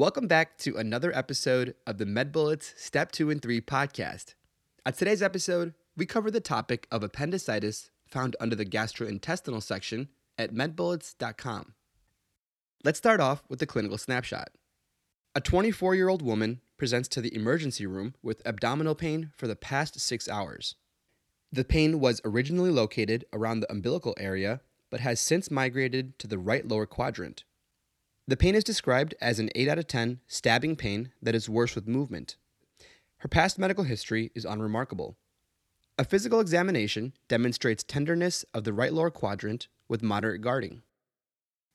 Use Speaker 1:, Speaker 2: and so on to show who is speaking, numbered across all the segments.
Speaker 1: Welcome back to another episode of the MedBullets Step 2 and 3 podcast. On today's episode, we cover the topic of appendicitis found under the gastrointestinal section at medbullets.com. Let's start off with the clinical snapshot. A 24 year old woman presents to the emergency room with abdominal pain for the past six hours. The pain was originally located around the umbilical area, but has since migrated to the right lower quadrant. The pain is described as an 8 out of 10 stabbing pain that is worse with movement. Her past medical history is unremarkable. A physical examination demonstrates tenderness of the right lower quadrant with moderate guarding.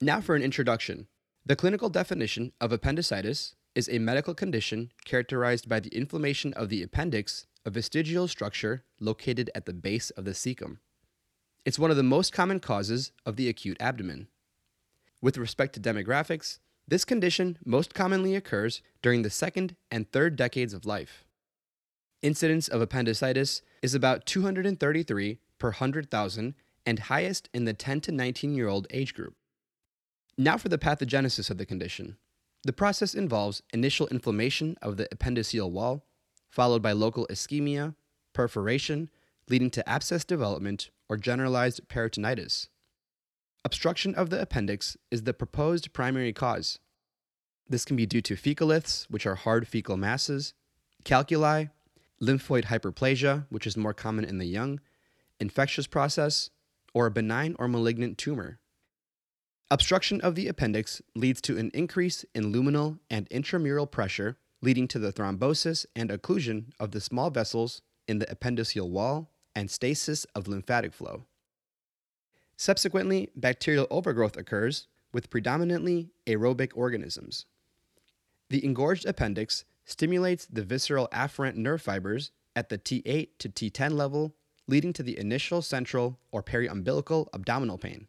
Speaker 1: Now for an introduction. The clinical definition of appendicitis is a medical condition characterized by the inflammation of the appendix, a vestigial structure located at the base of the cecum. It's one of the most common causes of the acute abdomen. With respect to demographics, this condition most commonly occurs during the second and third decades of life. Incidence of appendicitis is about 233 per 100,000 and highest in the 10 to 19 year old age group. Now for the pathogenesis of the condition. The process involves initial inflammation of the appendiceal wall, followed by local ischemia, perforation, leading to abscess development or generalized peritonitis. Obstruction of the appendix is the proposed primary cause. This can be due to fecaliths, which are hard fecal masses, calculi, lymphoid hyperplasia, which is more common in the young, infectious process, or a benign or malignant tumor. Obstruction of the appendix leads to an increase in luminal and intramural pressure, leading to the thrombosis and occlusion of the small vessels in the appendiceal wall and stasis of lymphatic flow. Subsequently, bacterial overgrowth occurs with predominantly aerobic organisms. The engorged appendix stimulates the visceral afferent nerve fibers at the T8 to T10 level, leading to the initial central or periumbilical abdominal pain.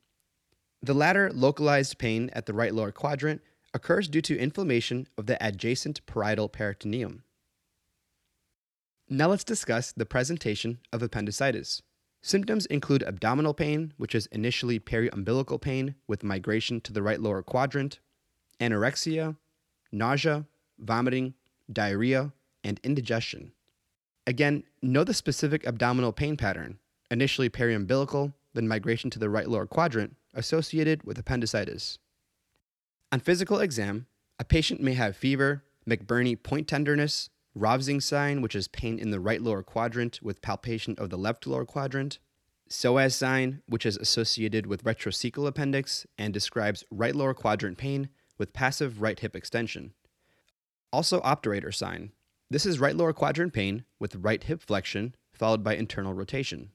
Speaker 1: The latter localized pain at the right lower quadrant occurs due to inflammation of the adjacent parietal peritoneum. Now let's discuss the presentation of appendicitis. Symptoms include abdominal pain, which is initially periumbilical pain with migration to the right lower quadrant, anorexia, nausea, vomiting, diarrhea, and indigestion. Again, know the specific abdominal pain pattern, initially periumbilical, then migration to the right lower quadrant, associated with appendicitis. On physical exam, a patient may have fever, McBurney point tenderness, Rovsing sign, which is pain in the right lower quadrant with palpation of the left lower quadrant, Psoas sign, which is associated with retrocecal appendix and describes right lower quadrant pain with passive right hip extension. Also, obturator sign. This is right lower quadrant pain with right hip flexion followed by internal rotation.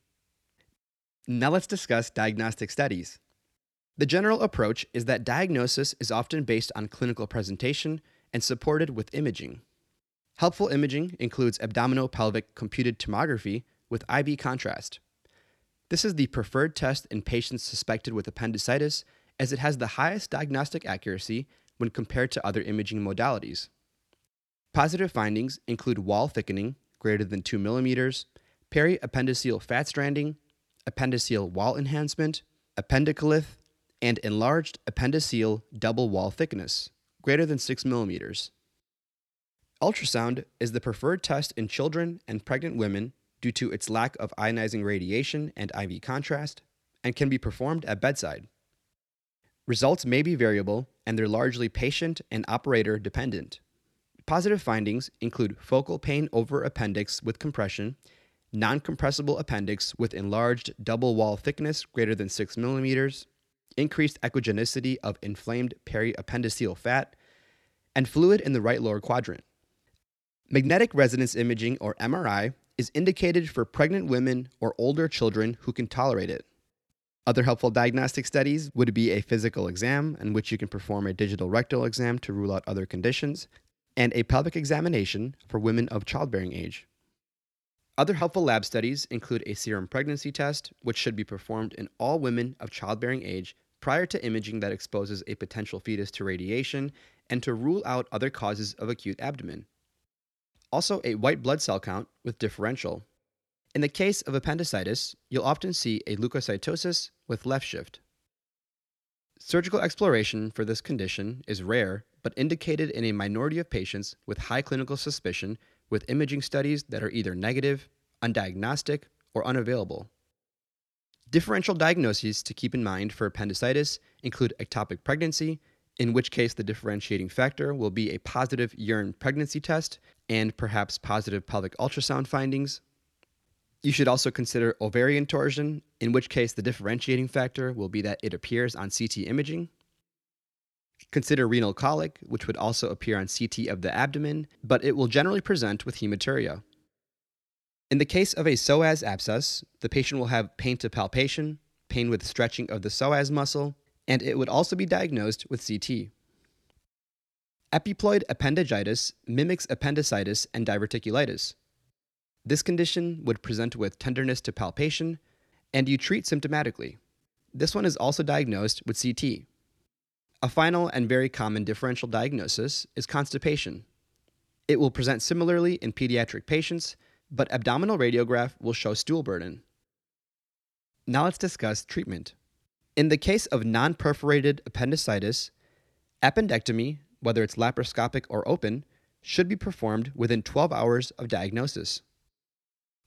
Speaker 1: Now let's discuss diagnostic studies. The general approach is that diagnosis is often based on clinical presentation and supported with imaging. Helpful imaging includes abdominopelvic computed tomography with IV contrast. This is the preferred test in patients suspected with appendicitis as it has the highest diagnostic accuracy when compared to other imaging modalities. Positive findings include wall thickening greater than 2 millimeters, periappendiceal fat stranding, appendiceal wall enhancement, appendicolith, and enlarged appendiceal double wall thickness greater than 6 millimeters. Ultrasound is the preferred test in children and pregnant women due to its lack of ionizing radiation and IV contrast and can be performed at bedside. Results may be variable and they're largely patient and operator dependent. Positive findings include focal pain over appendix with compression, non compressible appendix with enlarged double wall thickness greater than 6 millimeters, increased echogenicity of inflamed periappendiceal fat, and fluid in the right lower quadrant. Magnetic resonance imaging, or MRI, is indicated for pregnant women or older children who can tolerate it. Other helpful diagnostic studies would be a physical exam, in which you can perform a digital rectal exam to rule out other conditions, and a pelvic examination for women of childbearing age. Other helpful lab studies include a serum pregnancy test, which should be performed in all women of childbearing age prior to imaging that exposes a potential fetus to radiation, and to rule out other causes of acute abdomen. Also, a white blood cell count with differential. In the case of appendicitis, you'll often see a leukocytosis with left shift. Surgical exploration for this condition is rare but indicated in a minority of patients with high clinical suspicion with imaging studies that are either negative, undiagnostic, or unavailable. Differential diagnoses to keep in mind for appendicitis include ectopic pregnancy, in which case the differentiating factor will be a positive urine pregnancy test and perhaps positive pelvic ultrasound findings. You should also consider ovarian torsion, in which case the differentiating factor will be that it appears on CT imaging. Consider renal colic, which would also appear on CT of the abdomen, but it will generally present with hematuria. In the case of a psoas abscess, the patient will have pain to palpation, pain with stretching of the psoas muscle, and it would also be diagnosed with CT. Epiploic appendagitis mimics appendicitis and diverticulitis. This condition would present with tenderness to palpation, and you treat symptomatically. This one is also diagnosed with CT. A final and very common differential diagnosis is constipation. It will present similarly in pediatric patients, but abdominal radiograph will show stool burden. Now let's discuss treatment. In the case of non perforated appendicitis, appendectomy, whether it's laparoscopic or open, should be performed within 12 hours of diagnosis.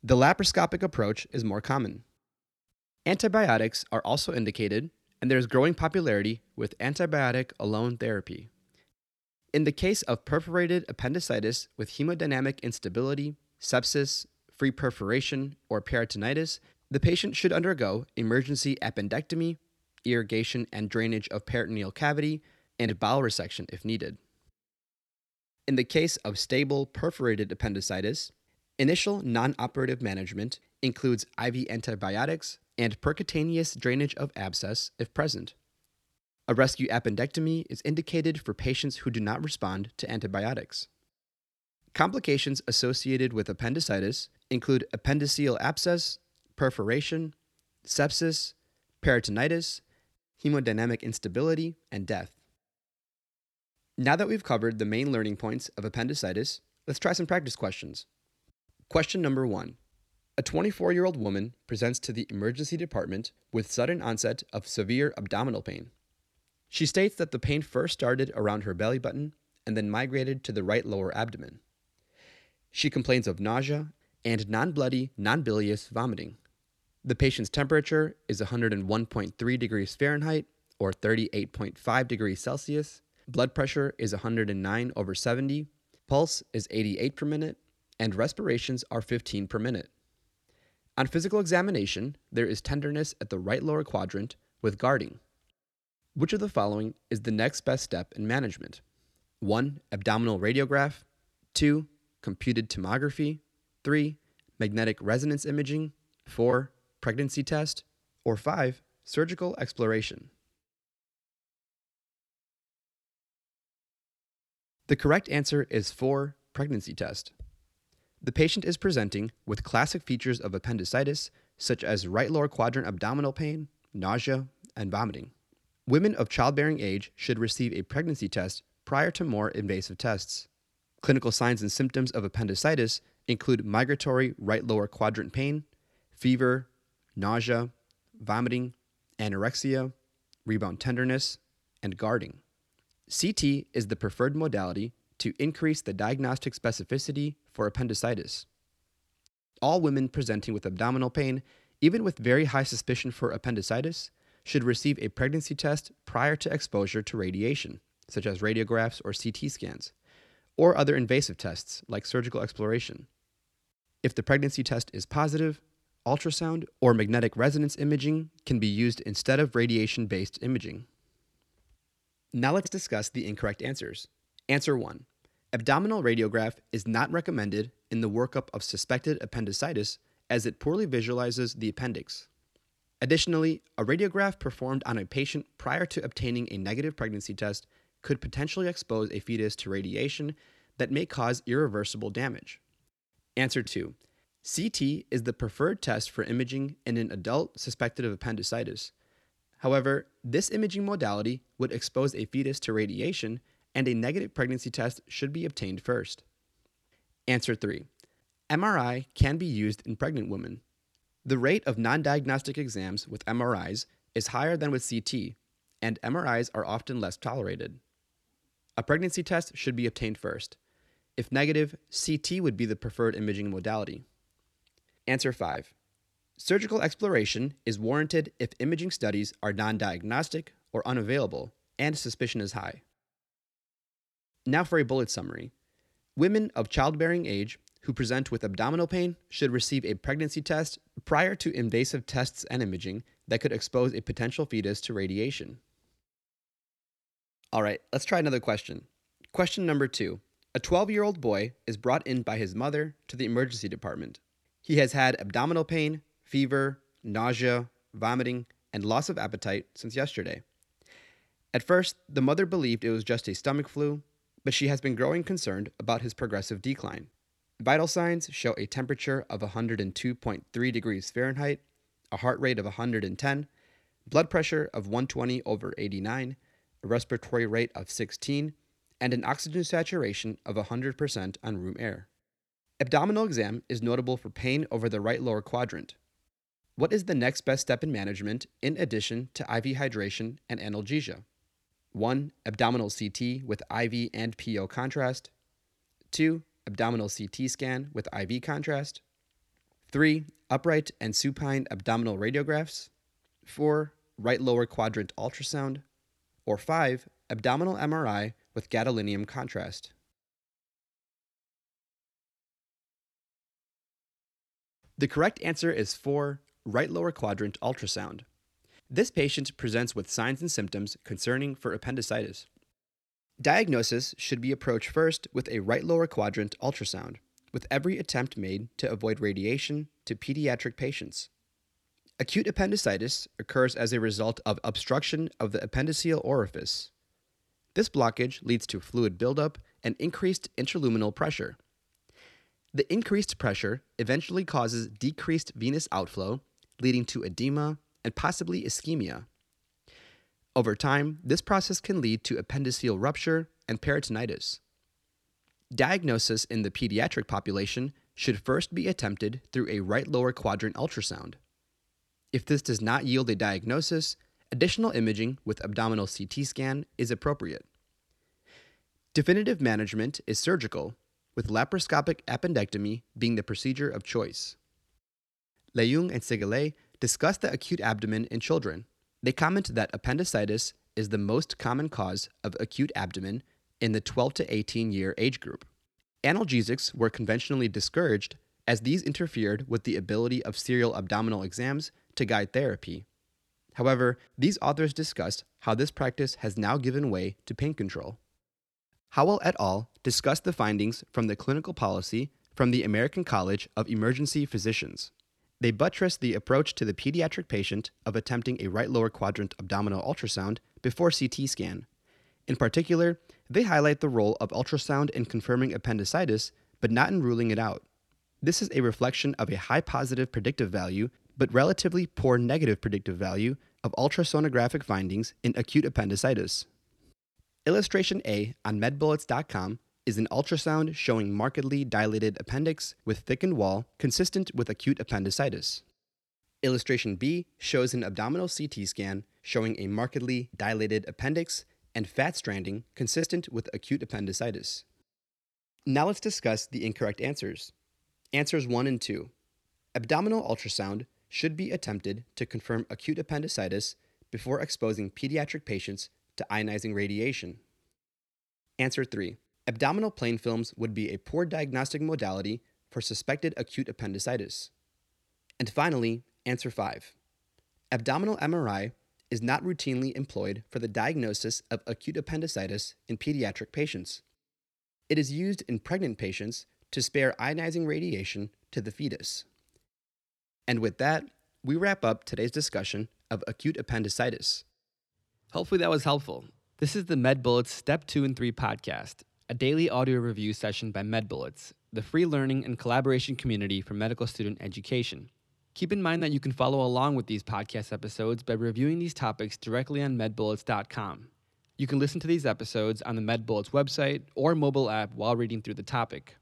Speaker 1: The laparoscopic approach is more common. Antibiotics are also indicated, and there is growing popularity with antibiotic alone therapy. In the case of perforated appendicitis with hemodynamic instability, sepsis, free perforation, or peritonitis, the patient should undergo emergency appendectomy irrigation and drainage of peritoneal cavity, and bowel resection if needed. In the case of stable perforated appendicitis, initial non operative management includes IV antibiotics and percutaneous drainage of abscess if present. A rescue appendectomy is indicated for patients who do not respond to antibiotics. Complications associated with appendicitis include appendiceal abscess, perforation, sepsis, peritonitis, hemodynamic instability, and death. Now that we've covered the main learning points of appendicitis, let's try some practice questions. Question number one A 24 year old woman presents to the emergency department with sudden onset of severe abdominal pain. She states that the pain first started around her belly button and then migrated to the right lower abdomen. She complains of nausea and non bloody, non bilious vomiting. The patient's temperature is 101.3 degrees Fahrenheit or 38.5 degrees Celsius. Blood pressure is 109 over 70. Pulse is 88 per minute, and respirations are 15 per minute. On physical examination, there is tenderness at the right lower quadrant with guarding. Which of the following is the next best step in management? 1. Abdominal radiograph. 2. Computed tomography. 3. Magnetic resonance imaging. 4 pregnancy test, or 5. Surgical exploration. The correct answer is 4. Pregnancy test. The patient is presenting with classic features of appendicitis, such as right lower quadrant abdominal pain, nausea, and vomiting. Women of childbearing age should receive a pregnancy test prior to more invasive tests. Clinical signs and symptoms of appendicitis include migratory right lower quadrant pain, fever, nausea, vomiting, anorexia, rebound tenderness, and guarding. CT is the preferred modality to increase the diagnostic specificity for appendicitis. All women presenting with abdominal pain, even with very high suspicion for appendicitis, should receive a pregnancy test prior to exposure to radiation, such as radiographs or CT scans, or other invasive tests like surgical exploration. If the pregnancy test is positive, ultrasound or magnetic resonance imaging can be used instead of radiation based imaging. Now let's discuss the incorrect answers. Answer 1 Abdominal radiograph is not recommended in the workup of suspected appendicitis as it poorly visualizes the appendix. Additionally, a radiograph performed on a patient prior to obtaining a negative pregnancy test could potentially expose a fetus to radiation that may cause irreversible damage. Answer 2 CT is the preferred test for imaging in an adult suspected of appendicitis. However, this imaging modality would expose a fetus to radiation, and a negative pregnancy test should be obtained first. Answer 3 MRI can be used in pregnant women. The rate of non diagnostic exams with MRIs is higher than with CT, and MRIs are often less tolerated. A pregnancy test should be obtained first. If negative, CT would be the preferred imaging modality. Answer 5. Surgical exploration is warranted if imaging studies are non diagnostic or unavailable and suspicion is high. Now for a bullet summary. Women of childbearing age who present with abdominal pain should receive a pregnancy test prior to invasive tests and imaging that could expose a potential fetus to radiation. All right, let's try another question. Question number two A 12 year old boy is brought in by his mother to the emergency department. He has had abdominal pain, fever, nausea, vomiting, and loss of appetite since yesterday. At first, the mother believed it was just a stomach flu, but she has been growing concerned about his progressive decline. Vital signs show a temperature of 102.3 degrees Fahrenheit, a heart rate of 110, blood pressure of 120 over 89, a respiratory rate of 16, and an oxygen saturation of 100% on room air. Abdominal exam is notable for pain over the right lower quadrant. What is the next best step in management in addition to IV hydration and analgesia? 1. Abdominal CT with IV and PO contrast. 2 abdominal CT scan with IV contrast. 3. Upright and supine abdominal radiographs. 4. Right lower quadrant ultrasound. Or 5. Abdominal MRI with gadolinium contrast. The correct answer is 4. Right lower quadrant ultrasound. This patient presents with signs and symptoms concerning for appendicitis. Diagnosis should be approached first with a right lower quadrant ultrasound, with every attempt made to avoid radiation to pediatric patients. Acute appendicitis occurs as a result of obstruction of the appendiceal orifice. This blockage leads to fluid buildup and increased intraluminal pressure. The increased pressure eventually causes decreased venous outflow, leading to edema and possibly ischemia. Over time, this process can lead to appendiceal rupture and peritonitis. Diagnosis in the pediatric population should first be attempted through a right lower quadrant ultrasound. If this does not yield a diagnosis, additional imaging with abdominal CT scan is appropriate. Definitive management is surgical, with laparoscopic appendectomy being the procedure of choice. Leung and Sigalet discuss the acute abdomen in children they comment that appendicitis is the most common cause of acute abdomen in the 12 to 18 year age group. Analgesics were conventionally discouraged as these interfered with the ability of serial abdominal exams to guide therapy. However, these authors discussed how this practice has now given way to pain control. Howell et al. discussed the findings from the clinical policy from the American College of Emergency Physicians. They buttress the approach to the pediatric patient of attempting a right lower quadrant abdominal ultrasound before CT scan. In particular, they highlight the role of ultrasound in confirming appendicitis, but not in ruling it out. This is a reflection of a high positive predictive value, but relatively poor negative predictive value of ultrasonographic findings in acute appendicitis. Illustration A on medbullets.com is an ultrasound showing markedly dilated appendix with thickened wall consistent with acute appendicitis. Illustration B shows an abdominal CT scan showing a markedly dilated appendix and fat stranding consistent with acute appendicitis. Now let's discuss the incorrect answers. Answers 1 and 2. Abdominal ultrasound should be attempted to confirm acute appendicitis before exposing pediatric patients to ionizing radiation. Answer 3. Abdominal plain films would be a poor diagnostic modality for suspected acute appendicitis. And finally, answer 5. Abdominal MRI is not routinely employed for the diagnosis of acute appendicitis in pediatric patients. It is used in pregnant patients to spare ionizing radiation to the fetus. And with that, we wrap up today's discussion of acute appendicitis. Hopefully, that was helpful. This is the MedBullets Step 2 and 3 podcast a daily audio review session by MedBullets, the free learning and collaboration community for medical student education. Keep in mind that you can follow along with these podcast episodes by reviewing these topics directly on medbullets.com. You can listen to these episodes on the MedBullets website or mobile app while reading through the topic.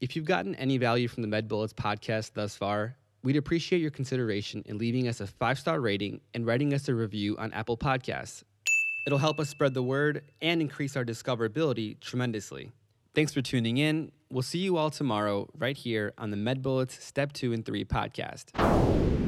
Speaker 1: If you've gotten any value from the MedBullets podcast thus far, we'd appreciate your consideration in leaving us a five star rating and writing us a review on Apple Podcasts. It'll help us spread the word and increase our discoverability tremendously. Thanks for tuning in. We'll see you all tomorrow right here on the Med MedBullets Step 2 and 3 podcast.